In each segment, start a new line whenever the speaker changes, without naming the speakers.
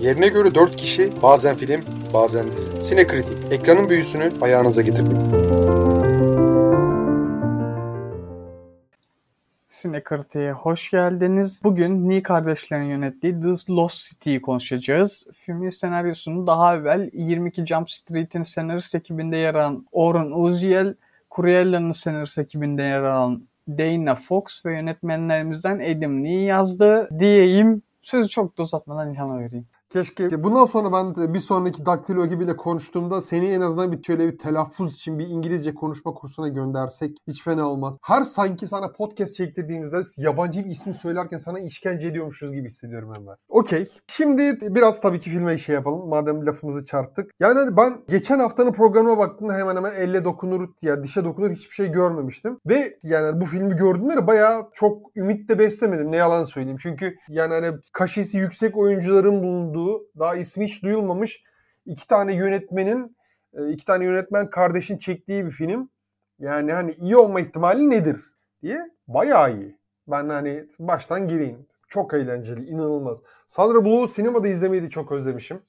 Yerine göre 4 kişi, bazen film, bazen dizi. Sinekritik, ekranın büyüsünü ayağınıza getirdik.
Sinekritik'e hoş geldiniz. Bugün Nii kardeşlerin yönettiği The Lost City'yi konuşacağız. Filmin senaryosunu daha evvel 22 Jump Street'in senarist ekibinde yer alan Orhan Uziel, Cruella'nın senarist ekibinde yer alan Dana Fox ve yönetmenlerimizden Adam Lee yazdı diyeyim. Sözü çok da uzatmadan İlhan'a vereyim.
Keşke bundan sonra ben bir sonraki daktilo ekibiyle konuştuğumda seni en azından bir şöyle bir telaffuz için bir İngilizce konuşma kursuna göndersek hiç fena olmaz. Her sanki sana podcast çektirdiğimizde yabancı bir ismi söylerken sana işkence ediyormuşuz gibi hissediyorum hemen. Okey. Şimdi biraz tabii ki filme şey yapalım. Madem lafımızı çarptık. Yani hani ben geçen haftanın programına baktığımda hemen hemen elle dokunur ya dişe dokunur hiçbir şey görmemiştim. Ve yani bu filmi gördüğümde bayağı çok ümit de beslemedim. Ne yalan söyleyeyim. Çünkü yani hani kaşesi yüksek oyuncuların bulunduğu daha ismi hiç duyulmamış iki tane yönetmenin e, iki tane yönetmen kardeşin çektiği bir film. Yani hani iyi olma ihtimali nedir diye bayağı iyi. Ben hani baştan gireyim. Çok eğlenceli, inanılmaz. Sandra Bullock'u sinemada izlemeyi de çok özlemişim.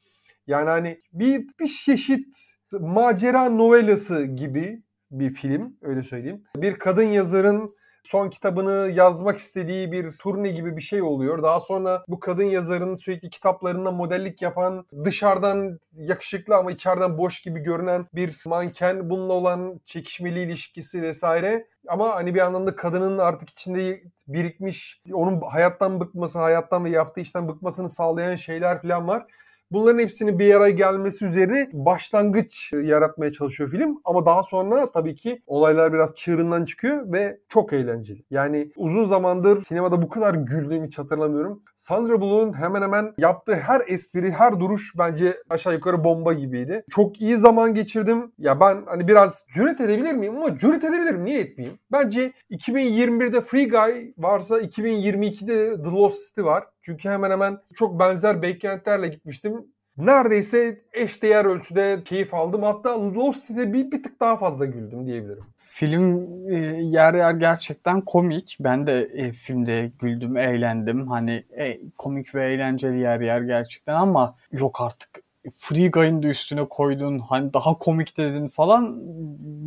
Yani hani bir, bir çeşit macera novelası gibi bir film öyle söyleyeyim. Bir kadın yazarın son kitabını yazmak istediği bir turne gibi bir şey oluyor. Daha sonra bu kadın yazarın sürekli kitaplarında modellik yapan, dışarıdan yakışıklı ama içeriden boş gibi görünen bir manken, bununla olan çekişmeli ilişkisi vesaire. Ama hani bir yandan da kadının artık içinde birikmiş, onun hayattan bıkması, hayattan ve yaptığı işten bıkmasını sağlayan şeyler falan var. Bunların hepsinin bir araya gelmesi üzerine başlangıç yaratmaya çalışıyor film. Ama daha sonra tabii ki olaylar biraz çığırından çıkıyor ve çok eğlenceli. Yani uzun zamandır sinemada bu kadar güldüğümü hiç hatırlamıyorum. Sandra Bullock'un hemen hemen yaptığı her espri, her duruş bence aşağı yukarı bomba gibiydi. Çok iyi zaman geçirdim. Ya ben hani biraz cüret edebilir miyim ama cüret edebilirim. Niye etmeyeyim? Bence 2021'de Free Guy varsa 2022'de The Lost City var. Çünkü hemen hemen çok benzer beklentilerle gitmiştim. Neredeyse eşdeğer ölçüde keyif aldım. Hatta Lost City'de bir, bir tık daha fazla güldüm diyebilirim.
Film e, yer yer gerçekten komik. Ben de e, filmde güldüm, eğlendim. Hani e, komik ve eğlenceli yer yer gerçekten ama yok artık Free Guy'ın da üstüne koydun hani daha komik dedin falan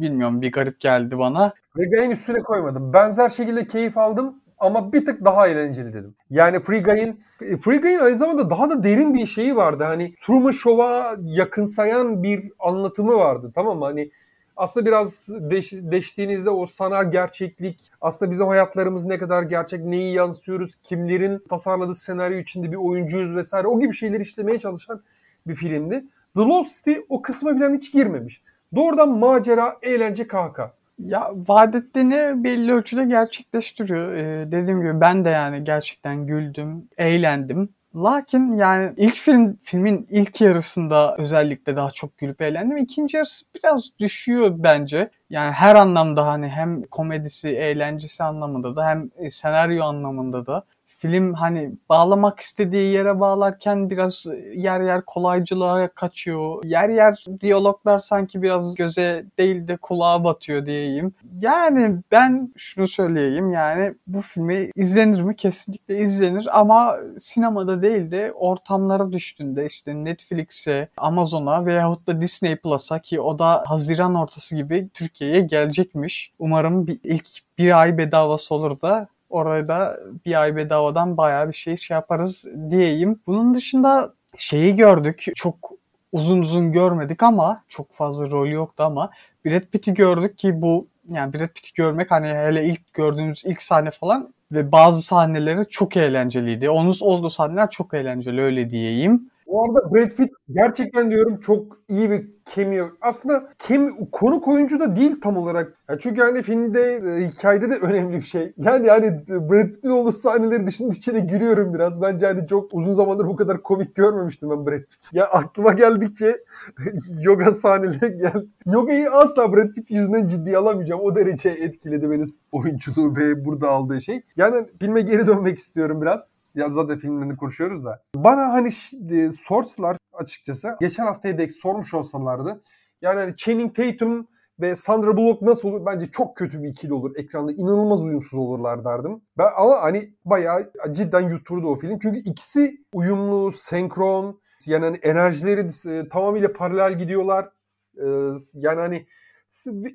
bilmiyorum bir garip geldi bana.
Free Guy'ın üstüne koymadım. Benzer şekilde keyif aldım ama bir tık daha eğlenceli dedim. Yani Free Guy'in Free Guy'in aynı zamanda daha da derin bir şeyi vardı. Hani Truman Show'a yakınsayan bir anlatımı vardı. Tamam mı? Hani aslında biraz deş, deştiğinizde o sanal gerçeklik, aslında bizim hayatlarımız ne kadar gerçek, neyi yansıtıyoruz, kimlerin tasarladığı senaryo içinde bir oyuncuyuz vesaire o gibi şeyleri işlemeye çalışan bir filmdi. The Lost City o kısma falan hiç girmemiş. Doğrudan macera, eğlence, kahkaha.
Ya vaat ettiğini belli ölçüde gerçekleştiriyor. Ee, dediğim gibi ben de yani gerçekten güldüm, eğlendim. Lakin yani ilk film filmin ilk yarısında özellikle daha çok gülüp eğlendim. İkinci yarısı biraz düşüyor bence. Yani her anlamda hani hem komedisi, eğlencesi anlamında da hem senaryo anlamında da film hani bağlamak istediği yere bağlarken biraz yer yer kolaycılığa kaçıyor. Yer yer diyaloglar sanki biraz göze değil de kulağa batıyor diyeyim. Yani ben şunu söyleyeyim yani bu filmi izlenir mi? Kesinlikle izlenir ama sinemada değil de ortamlara düştüğünde işte Netflix'e, Amazon'a veyahut da Disney Plus'a ki o da Haziran ortası gibi Türkiye'ye gelecekmiş. Umarım bir, ilk bir ay bedavası olur da Orada bir ay bedavadan bayağı bir şey şey yaparız diyeyim. Bunun dışında şeyi gördük. Çok uzun uzun görmedik ama çok fazla rol yoktu ama Brad Pitt'i gördük ki bu yani Brad Pitt'i görmek hani hele ilk gördüğümüz ilk sahne falan ve bazı sahneleri çok eğlenceliydi. Onun olduğu sahneler çok eğlenceli öyle diyeyim.
O arada Brad Pitt gerçekten diyorum çok iyi bir cameo. Aslında kemi, konuk oyuncu da değil tam olarak. Yani çünkü hani filmde e, hikayede de önemli bir şey. Yani hani Brad Pitt'in olduğu sahneleri dışında içeri giriyorum biraz. Bence hani çok uzun zamandır bu kadar komik görmemiştim ben Brad Pitt. Ya aklıma geldikçe yoga sahneleri gel. Yoga'yı asla Brad Pitt yüzünden ciddiye alamayacağım. O derece etkiledi beni oyunculuğu ve burada aldığı şey. Yani filme geri dönmek istiyorum biraz. Ya zaten filmlerini konuşuyoruz da. Bana hani e, Source'lar açıkçası geçen haftaya dek sormuş olsalardı. Yani hani Channing Tatum ve Sandra Bullock nasıl olur? Bence çok kötü bir ikili olur. Ekranda inanılmaz uyumsuz olurlar derdim. Ben, ama hani bayağı cidden yuturdu o film. Çünkü ikisi uyumlu, senkron, Yani hani enerjileri e, tamamıyla paralel gidiyorlar. E, yani hani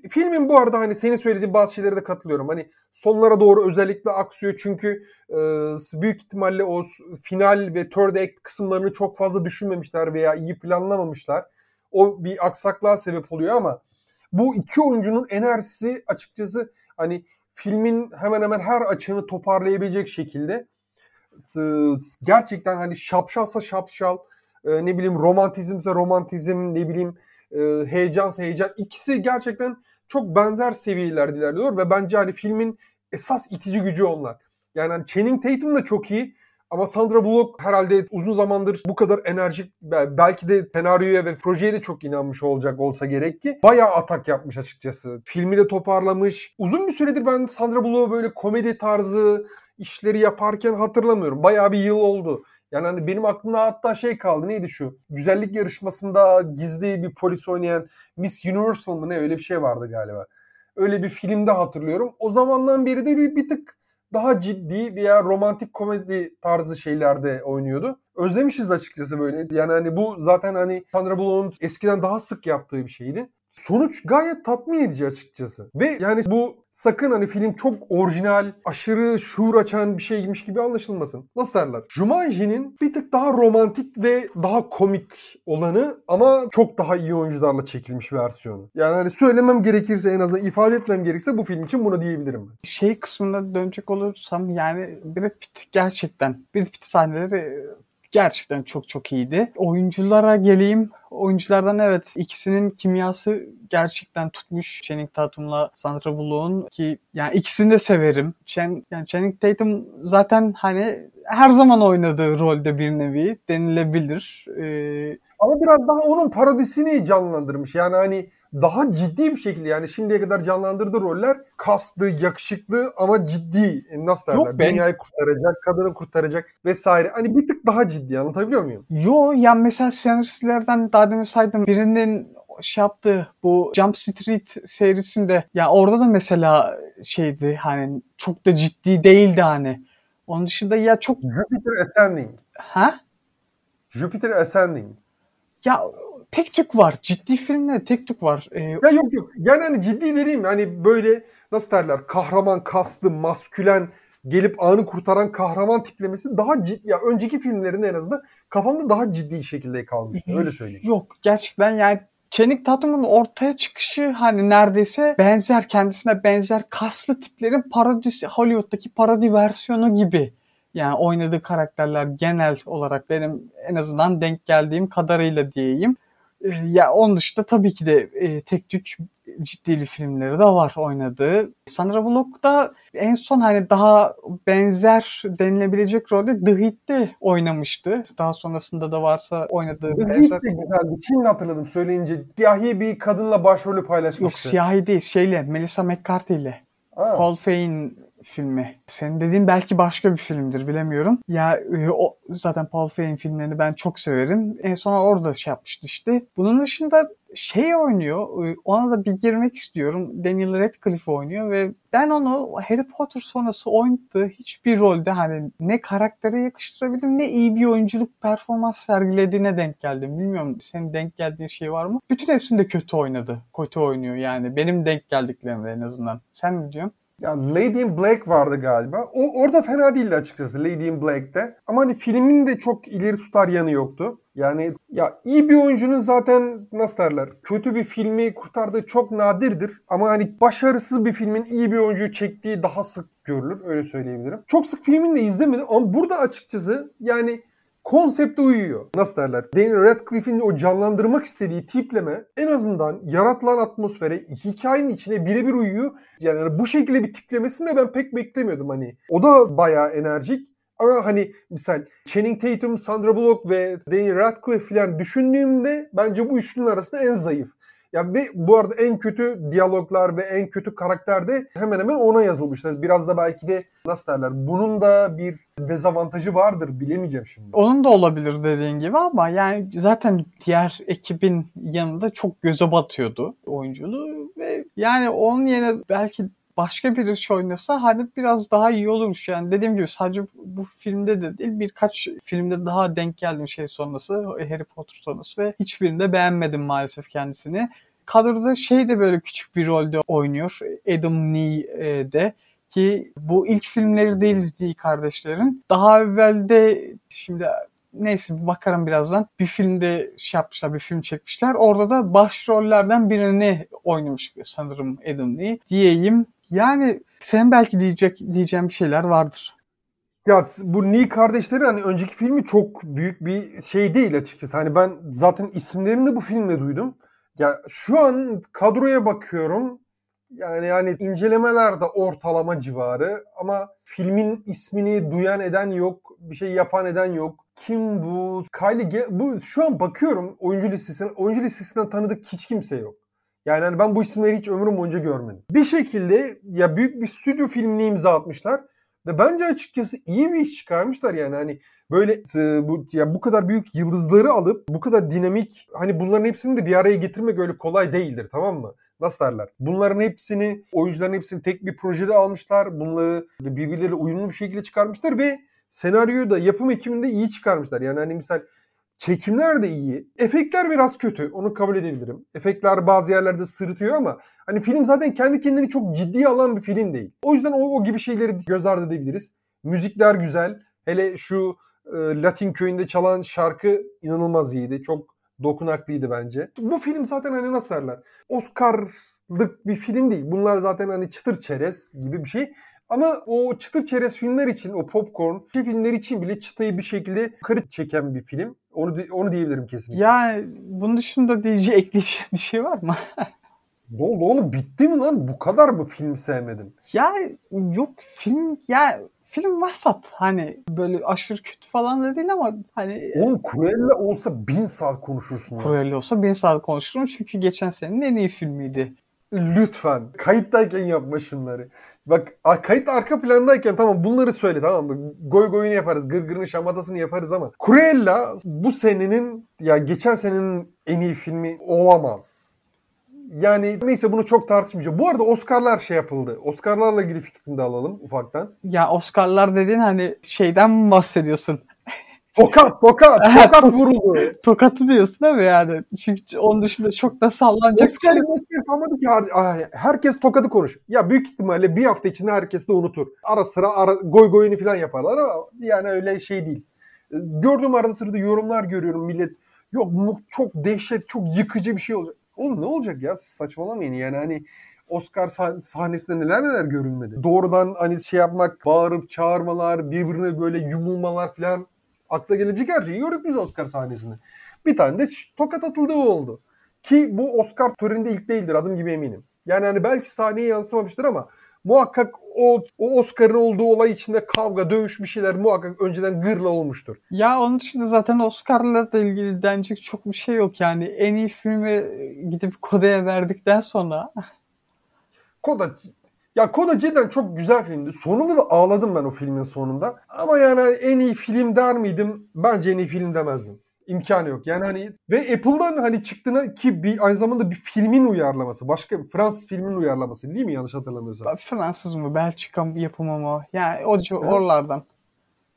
filmin bu arada hani senin söylediğin bazı şeylere de katılıyorum. Hani sonlara doğru özellikle aksıyor çünkü e, büyük ihtimalle o final ve third act kısımlarını çok fazla düşünmemişler veya iyi planlamamışlar. O bir aksaklığa sebep oluyor ama bu iki oyuncunun enerjisi açıkçası hani filmin hemen hemen her açığını toparlayabilecek şekilde gerçekten hani şapşalsa şapşal e, ne bileyim romantizmse romantizm ne bileyim e, heyecansa heyecan ikisi gerçekten çok benzer seviyelerde ilerliyor ve bence hani filmin esas itici gücü onlar. Yani hani Channing Tatum da çok iyi ama Sandra Bullock herhalde uzun zamandır bu kadar enerjik belki de senaryoya ve projeye de çok inanmış olacak olsa gerek ki bayağı atak yapmış açıkçası. Filmi de toparlamış. Uzun bir süredir ben Sandra Bullock'u böyle komedi tarzı işleri yaparken hatırlamıyorum. Bayağı bir yıl oldu. Yani hani benim aklımda hatta şey kaldı neydi şu? Güzellik yarışmasında gizli bir polis oynayan Miss Universal mı ne öyle bir şey vardı galiba. Öyle bir filmde hatırlıyorum. O zamandan beri de bir, bir tık daha ciddi veya romantik komedi tarzı şeylerde oynuyordu. Özlemişiz açıkçası böyle. Yani hani bu zaten hani Sandra Bullock'un eskiden daha sık yaptığı bir şeydi. Sonuç gayet tatmin edici açıkçası. Ve yani bu sakın hani film çok orijinal, aşırı şuur açan bir şeymiş gibi anlaşılmasın. Nasıl derler? Jumanji'nin bir tık daha romantik ve daha komik olanı ama çok daha iyi oyuncularla çekilmiş versiyonu. Yani hani söylemem gerekirse en azından ifade etmem gerekirse bu film için bunu diyebilirim ben.
Şey kısmına dönecek olursam yani Brad Pitt gerçekten Brad Pitt sahneleri gerçekten çok çok iyiydi. Oyunculara geleyim. Oyunculardan evet ikisinin kimyası gerçekten tutmuş. Channing Tatum'la Sandra Bullock'un ki yani ikisini de severim. Chen, yani Channing Tatum zaten hani her zaman oynadığı rolde bir nevi denilebilir. Ee,
Ama biraz daha onun parodisini canlandırmış. Yani hani daha ciddi bir şekilde yani şimdiye kadar canlandırdığı roller kaslı, yakışıklı ama ciddi. E, nasıl derler? Yok, ben... Dünyayı kurtaracak, kadını kurtaracak vesaire. Hani bir tık daha ciddi anlatabiliyor muyum?
Yo ya mesela senaristlerden daha demin saydım birinin şey yaptı bu Jump Street serisinde ya orada da mesela şeydi hani çok da ciddi değildi hani. Onun dışında ya çok...
Jupiter Ascending.
Ha?
Jupiter Ascending.
Ya tek tük var. Ciddi filmler tek tük var.
Ee, ya yok yok. Yani hani ciddi dediğim hani böyle nasıl derler kahraman kaslı, maskülen gelip anı kurtaran kahraman tiplemesi daha ciddi. Ya önceki filmlerin en azından kafamda daha ciddi şekilde kalmıştı. Öyle söyleyeyim.
Yok gerçekten yani Channing Tatum'un ortaya çıkışı hani neredeyse benzer kendisine benzer kaslı tiplerin parodisi Hollywood'daki parodi versiyonu gibi. Yani oynadığı karakterler genel olarak benim en azından denk geldiğim kadarıyla diyeyim. Ee, ya onun dışında tabii ki de e, tek tük ciddili filmleri de var oynadığı. Sandra Bullock da en son hani daha benzer denilebilecek rolde The Heat'te oynamıştı. Daha sonrasında da varsa oynadığı
The benzer... De güzeldi. Şimdi hatırladım söyleyince. Siyahi bir kadınla başrolü paylaşmıştı.
Yok siyahi değil. Şeyle Melissa McCarthy ile. Aa. Paul Fein filmi. Senin dediğin belki başka bir filmdir bilemiyorum. Ya e, o zaten Paul Fein filmlerini ben çok severim. En son orada şey yapmıştı işte. Bunun dışında şey oynuyor. E, ona da bir girmek istiyorum. Daniel Radcliffe oynuyor ve ben onu Harry Potter sonrası oynadığı hiçbir rolde hani ne karaktere yakıştırabilirim ne iyi bir oyunculuk performans sergilediğine denk geldim. Bilmiyorum senin denk geldiğin şey var mı? Bütün hepsinde kötü oynadı. Kötü oynuyor yani. Benim denk geldiklerimde en azından. Sen mi diyorsun?
Ya Lady in Black vardı galiba. O orada fena değildi açıkçası Lady in Black'te. Ama hani filmin de çok ileri tutar yanı yoktu. Yani ya iyi bir oyuncunun zaten nasıl derler kötü bir filmi kurtardığı çok nadirdir. Ama hani başarısız bir filmin iyi bir oyuncuyu çektiği daha sık görülür öyle söyleyebilirim. Çok sık filmini de izlemedim ama burada açıkçası yani konsepte uyuyor. Nasıl derler? Daniel Radcliffe'in o canlandırmak istediği tipleme en azından yaratılan atmosfere, hikayenin içine birebir uyuyor. Yani bu şekilde bir tiplemesini de ben pek beklemiyordum hani. O da bayağı enerjik. Ama hani misal Channing Tatum, Sandra Bullock ve Daniel Radcliffe falan düşündüğümde bence bu üçlünün arasında en zayıf. Ya ve bu arada en kötü diyaloglar ve en kötü karakter de hemen hemen ona yazılmışlar. Biraz da belki de nasıl derler bunun da bir dezavantajı vardır bilemeyeceğim şimdi.
Onun da olabilir dediğin gibi ama yani zaten diğer ekibin yanında çok göze batıyordu oyunculuğu ve yani onun yerine belki başka birisi oynasa hani biraz daha iyi olurmuş. Yani dediğim gibi sadece bu filmde de değil birkaç filmde daha denk geldim şey sonrası Harry Potter sonrası ve hiçbirinde beğenmedim maalesef kendisini. Kadroda şey de böyle küçük bir rolde oynuyor. Adam Nee de ki bu ilk filmleri değil Nee kardeşlerin. Daha evvelde şimdi neyse bakarım birazdan. Bir filmde şey yapmışlar, bir film çekmişler. Orada da başrollerden birini oynamış sanırım Adam Lee diyeyim. Yani senin belki diyecek diyeceğim bir şeyler vardır.
Ya bu Nee kardeşleri hani önceki filmi çok büyük bir şey değil açıkçası. Hani ben zaten isimlerini de bu filmle duydum. Ya şu an kadroya bakıyorum. Yani yani incelemelerde ortalama civarı ama filmin ismini duyan eden yok, bir şey yapan eden yok. Kim bu? Kylie bu şu an bakıyorum oyuncu listesine. Oyuncu listesinden tanıdık hiç kimse yok. Yani hani ben bu isimleri hiç ömrüm boyunca görmedim. Bir şekilde ya büyük bir stüdyo filmini imza atmışlar ve bence açıkçası iyi bir iş çıkarmışlar yani hani böyle e, bu ya bu kadar büyük yıldızları alıp bu kadar dinamik hani bunların hepsini de bir araya getirmek öyle kolay değildir tamam mı? Nasıl derler? Bunların hepsini oyuncuların hepsini tek bir projede almışlar. Bunları birbirleriyle uyumlu bir şekilde çıkarmışlar ve senaryoyu da yapım ekiminde iyi çıkarmışlar. Yani hani misal çekimler de iyi. Efektler biraz kötü. Onu kabul edebilirim. Efektler bazı yerlerde sırıtıyor ama hani film zaten kendi kendini çok ciddiye alan bir film değil. O yüzden o, o gibi şeyleri göz ardı edebiliriz. Müzikler güzel. Hele şu e, Latin köyünde çalan şarkı inanılmaz iyiydi. Çok dokunaklıydı bence. Bu film zaten hani nasıl derler? Oscar'lık bir film değil. Bunlar zaten hani çıtır çerez gibi bir şey. Ama o çıtır çerez filmler için, o popcorn filmler için bile çıtayı bir şekilde yukarı çeken bir film. Onu onu diyebilirim kesinlikle.
Yani bunun dışında diyeceğim ekleyeceğim bir şey var mı?
Ne oldu oğlum bitti mi lan? Bu kadar mı film sevmedin?
Ya yok film ya film vasat hani böyle aşırı kötü falan da değil ama hani
Oğlum Cruella olsa bin saat konuşursun.
Cruella olsa bin saat konuşurum çünkü geçen senenin en iyi filmiydi.
Lütfen kayıttayken yapma şunları. Bak kayıt arka plandayken tamam bunları söyle tamam mı? Goy goyunu yaparız, gırgırını şamatasını yaparız ama Cruella bu senenin ya geçen senenin en iyi filmi olamaz. Yani neyse bunu çok tartışmayacağım. Bu arada Oscar'lar şey yapıldı. Oscar'larla ilgili fikrini de alalım ufaktan.
Ya Oscar'lar dediğin hani şeyden mi bahsediyorsun?
Tokat, tokat, tokat vuruldu.
Tokatı diyorsun değil mi yani? Çünkü onun dışında çok da sallanacak
Oscar şey. yapamadı ki. Herkes tokadı konuş. Ya büyük ihtimalle bir hafta içinde herkes de unutur. Ara sıra ara, goy goyunu falan yaparlar ama yani öyle şey değil. Gördüğüm arada sırada yorumlar görüyorum millet. Yok çok dehşet, çok yıkıcı bir şey olacak. Oğlum ne olacak ya? Siz saçmalamayın yani hani Oscar sahnesinde neler neler görülmedi. Doğrudan hani şey yapmak, bağırıp çağırmalar, birbirine böyle yumulmalar falan akla gelebilecek her şeyi gördük biz Oscar sahnesinde. Bir tane de tokat atıldığı oldu. Ki bu Oscar töreninde ilk değildir adım gibi eminim. Yani hani belki sahneye yansımamıştır ama muhakkak o, o Oscar'ın olduğu olay içinde kavga, dövüş bir şeyler muhakkak önceden gırla olmuştur.
Ya onun dışında zaten Oscar'larla ilgili denecek çok bir şey yok yani. En iyi filmi gidip Koda'ya verdikten sonra.
Koda ya Koda cidden çok güzel filmdi. Sonunda da ağladım ben o filmin sonunda. Ama yani en iyi film der miydim? Bence en iyi film demezdim. İmkanı yok. Yani hani ve Apple'dan hani çıktığına ki bir aynı zamanda bir filmin uyarlaması. Başka bir Fransız filmin uyarlaması değil mi yanlış hatırlamıyorsam?
Fransız mı? Belçika yapımı mı? Yani o evet. oralardan.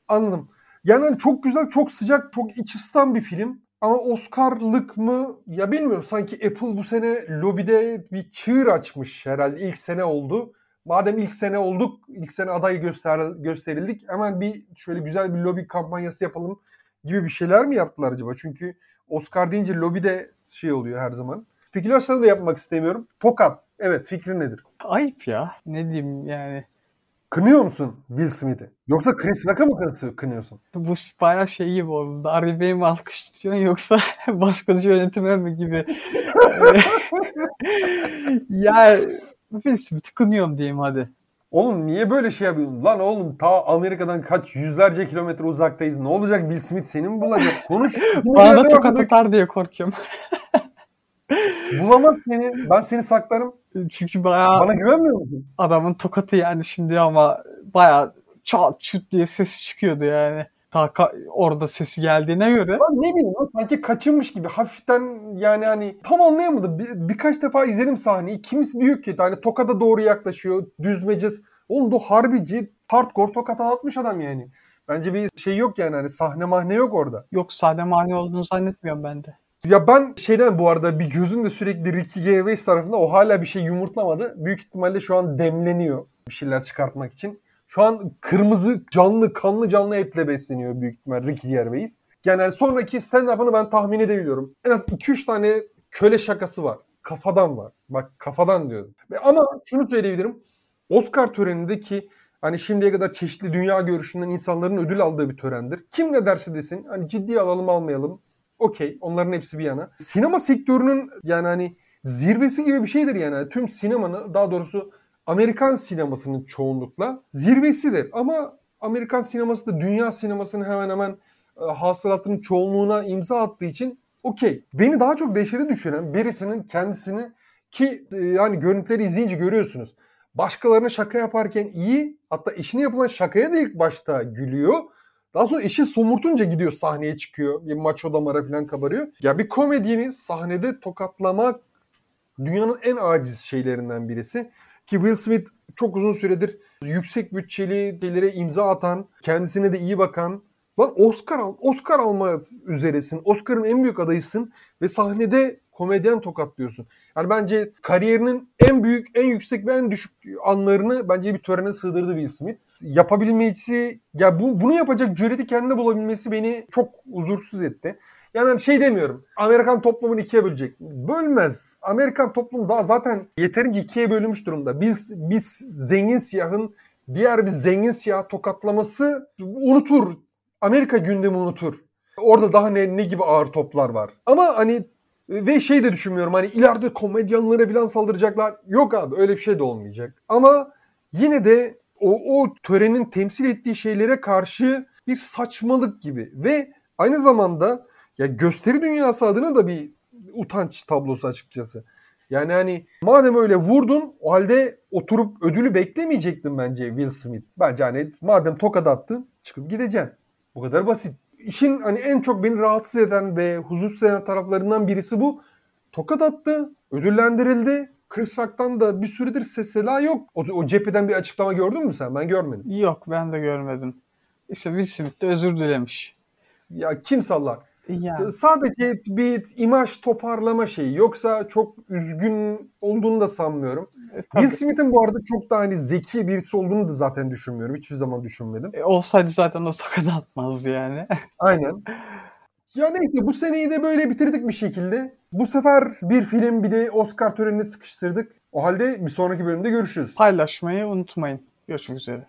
Anladım. Yani hani çok güzel, çok sıcak, çok iç ısıtan bir film. Ama Oscar'lık mı? Ya bilmiyorum. Sanki Apple bu sene lobide bir çığır açmış herhalde. ilk sene oldu. Madem ilk sene olduk, ilk sene aday göster gösterildik. Hemen bir şöyle güzel bir lobi kampanyası yapalım gibi bir şeyler mi yaptılar acaba? Çünkü Oscar deyince lobide şey oluyor her zaman. Spekülasyon da yapmak istemiyorum. Tokat. Evet fikrin nedir?
Ayıp ya. Ne diyeyim yani.
Kınıyor musun Will Smith'i? Yoksa Chris Rock'a mı kınıyorsun?
Bu bayağı şey gibi oldu. Darbeyi mi alkışlıyorsun yoksa başkaca yönetime mi gibi? ya Will Smith'i kınıyorum diyeyim hadi.
Oğlum niye böyle şey yapıyorsun? Lan oğlum ta Amerika'dan kaç yüzlerce kilometre uzaktayız. Ne olacak Will Smith seni mi bulacak? Konuş.
Bana da tokat atar diye korkuyorum.
Bulamaz seni. Ben seni saklarım.
Çünkü bayağı...
Bana güvenmiyor musun?
Adamın tokatı yani şimdi ama bayağı çat çut diye ses çıkıyordu yani. Ta orada sesi geldiğine göre
Lan ne bileyim sanki kaçınmış gibi hafiften yani hani tam anlayamadım. Bir, birkaç defa izledim sahneyi. Kimisi diyor ki hani tokada doğru yaklaşıyor. Düzmeceğiz. Oğlum bu harbici hardcore tokat atmış adam yani. Bence bir şey yok yani hani sahne mahne yok orada.
yok sade mani olduğunu zannetmiyorum ben de.
Ya ben şeyden bu arada bir gözüm de sürekli Ricky Gervais tarafında o hala bir şey yumurtlamadı. Büyük ihtimalle şu an demleniyor bir şeyler çıkartmak için. Şu an kırmızı canlı kanlı canlı etle besleniyor büyük ihtimal Ricky Gervais. Yani sonraki stand-up'ını ben tahmin edebiliyorum. En az 2-3 tane köle şakası var. Kafadan var. Bak kafadan diyorum. Ama şunu söyleyebilirim. Oscar törenindeki hani şimdiye kadar çeşitli dünya görüşünden insanların ödül aldığı bir törendir. Kim ne derse desin hani ciddiye alalım almayalım. Okey onların hepsi bir yana. Sinema sektörünün yani hani zirvesi gibi bir şeydir yani. Tüm sinemanın daha doğrusu Amerikan sinemasının çoğunlukla zirvesidir. Ama Amerikan sineması da dünya sinemasının hemen hemen e, hasılatının çoğunluğuna imza attığı için okey. Beni daha çok dehşete düşüren birisinin kendisini ki e, yani görüntüleri izleyince görüyorsunuz. Başkalarına şaka yaparken iyi hatta eşine yapılan şakaya da ilk başta gülüyor. Daha sonra eşi somurtunca gidiyor sahneye çıkıyor. Bir maço damara falan kabarıyor. Ya bir komedyeni sahnede tokatlamak dünyanın en aciz şeylerinden birisi. Ki Will Smith çok uzun süredir yüksek bütçeli şeylere imza atan, kendisine de iyi bakan. Lan Oscar al, Oscar alma üzeresin. Oscar'ın en büyük adayısın ve sahnede komedyen tokatlıyorsun. Yani bence kariyerinin en büyük, en yüksek ve en düşük anlarını bence bir törene sığdırdı Will Smith. Yapabilmesi, ya bu, bunu yapacak cüreti kendine bulabilmesi beni çok huzursuz etti. Yani hani şey demiyorum. Amerikan toplumunu ikiye bölecek. Bölmez. Amerikan toplumu daha zaten yeterince ikiye bölünmüş durumda. Biz biz zengin siyahın diğer bir zengin siyah tokatlaması unutur. Amerika gündemi unutur. Orada daha ne, ne gibi ağır toplar var. Ama hani ve şey de düşünmüyorum hani ileride komedyanlara falan saldıracaklar. Yok abi öyle bir şey de olmayacak. Ama yine de o, o törenin temsil ettiği şeylere karşı bir saçmalık gibi ve aynı zamanda ya gösteri dünyası adına da bir utanç tablosu açıkçası. Yani hani madem öyle vurdun o halde oturup ödülü beklemeyecektin bence Will Smith. Bence hani madem tokat attın çıkıp gideceksin. Bu kadar basit. İşin hani en çok beni rahatsız eden ve huzursuz eden taraflarından birisi bu. Tokat attı, ödüllendirildi. Chris Rock'tan da bir süredir ses seda yok. O, o cepheden bir açıklama gördün mü sen? Ben görmedim.
Yok ben de görmedim. İşte Will Smith de özür dilemiş.
Ya kim sallar?
Yani.
Sadece bir imaj toparlama şeyi. Yoksa çok üzgün olduğunu da sanmıyorum.
E, tabii.
Will Smith'in bu arada çok da hani zeki birisi olduğunu da zaten düşünmüyorum. Hiçbir zaman düşünmedim.
E, olsaydı zaten o tokat atmazdı yani.
Aynen. Ya neyse bu seneyi de böyle bitirdik bir şekilde. Bu sefer bir film bir de Oscar törenini sıkıştırdık. O halde bir sonraki bölümde görüşürüz.
Paylaşmayı unutmayın. Görüşmek üzere.